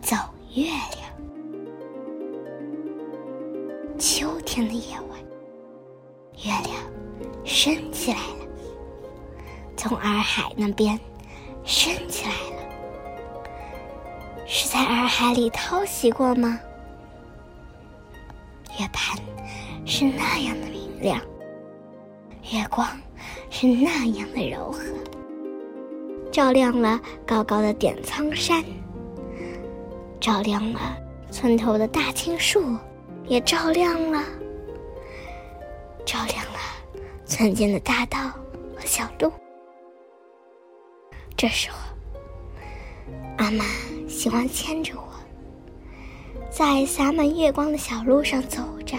走月亮。秋天的夜晚，月亮升起来了，从洱海那边升起来了。是在洱海里淘洗过吗？月盘是那样的明亮，月光是那样的柔和，照亮了高高的点苍山，照亮了村头的大青树，也照亮了，照亮了村间的大道和小路。这时候，阿妈喜欢牵着我。在洒满月光的小路上走着，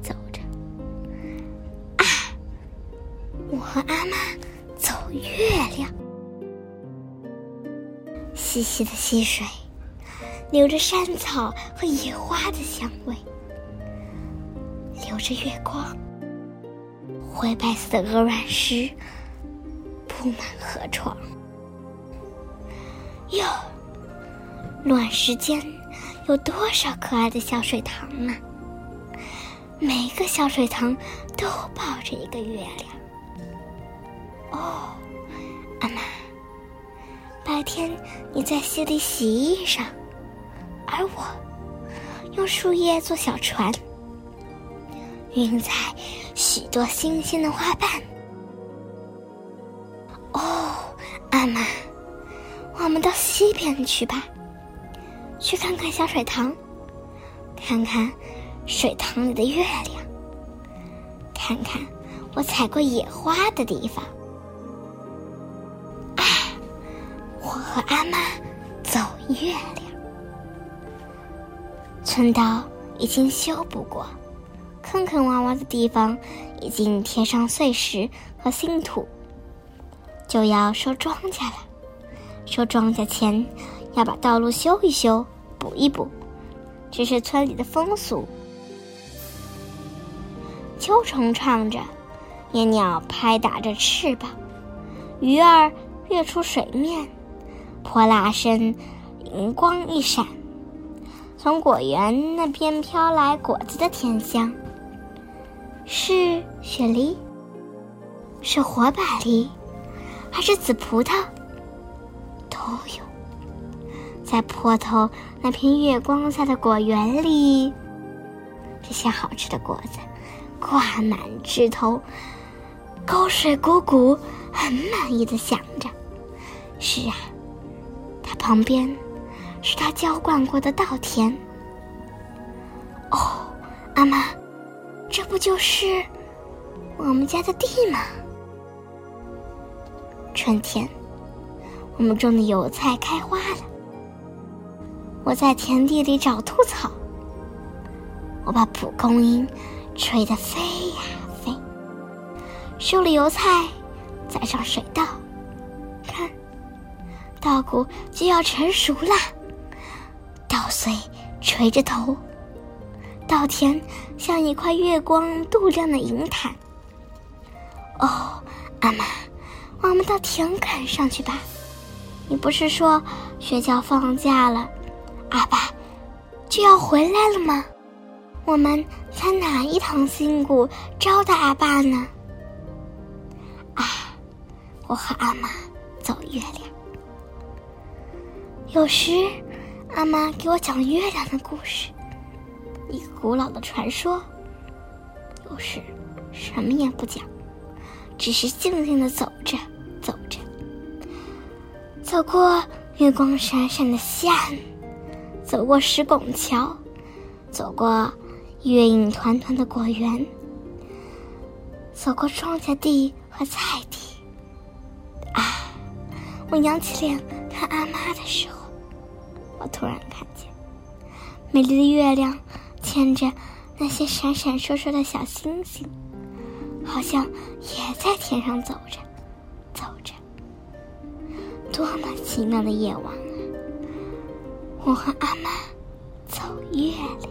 走着，啊！我和阿妈走月亮，细细的溪水，流着山草和野花的香味，流着月光，灰白色的鹅卵石铺满河床，哟，卵石间。有多少可爱的小水塘呢？每个小水塘都抱着一个月亮。哦，阿妈，白天你在溪里洗衣裳，而我用树叶做小船，运载许多新鲜的花瓣。哦，阿妈，我们到西边去吧。去看看小水塘，看看水塘里的月亮，看看我采过野花的地方。啊，我和阿妈走月亮。村道已经修补过，坑坑洼洼的地方已经贴上碎石和新土，就要收庄稼了。收庄稼前。要把道路修一修，补一补，这是村里的风俗。秋虫唱着，野鸟拍打着翅膀，鱼儿跃出水面，泼辣声，银光一闪。从果园那边飘来果子的甜香，是雪梨，是火把梨，还是紫葡萄？都有。在坡头那片月光下的果园里，这些好吃的果子挂满枝头，沟水汩汩，很满意的想着：“是啊，它旁边是他浇灌过的稻田。”哦，阿妈，这不就是我们家的地吗？春天，我们种的油菜开花了。我在田地里找兔草，我把蒲公英吹得飞呀飞。收了油菜，栽上水稻，看，稻谷就要成熟了。稻穗垂着头，稻田像一块月光镀亮的银毯。哦，阿妈，我们到田埂上去吧。你不是说学校放假了？阿爸就要回来了吗？我们在哪一堂新谷招待阿爸呢？啊，我和阿妈走月亮。有时，阿妈给我讲月亮的故事，一个古老的传说。有时，什么也不讲，只是静静的走着，走着，走过月光闪闪的溪岸。走过石拱桥，走过月影团团的果园，走过庄稼地和菜地。啊！我仰起脸看阿妈的时候，我突然看见美丽的月亮牵着那些闪闪烁烁的小星星，好像也在天上走着，走着。多么奇妙的夜晚！我和阿妈走月亮。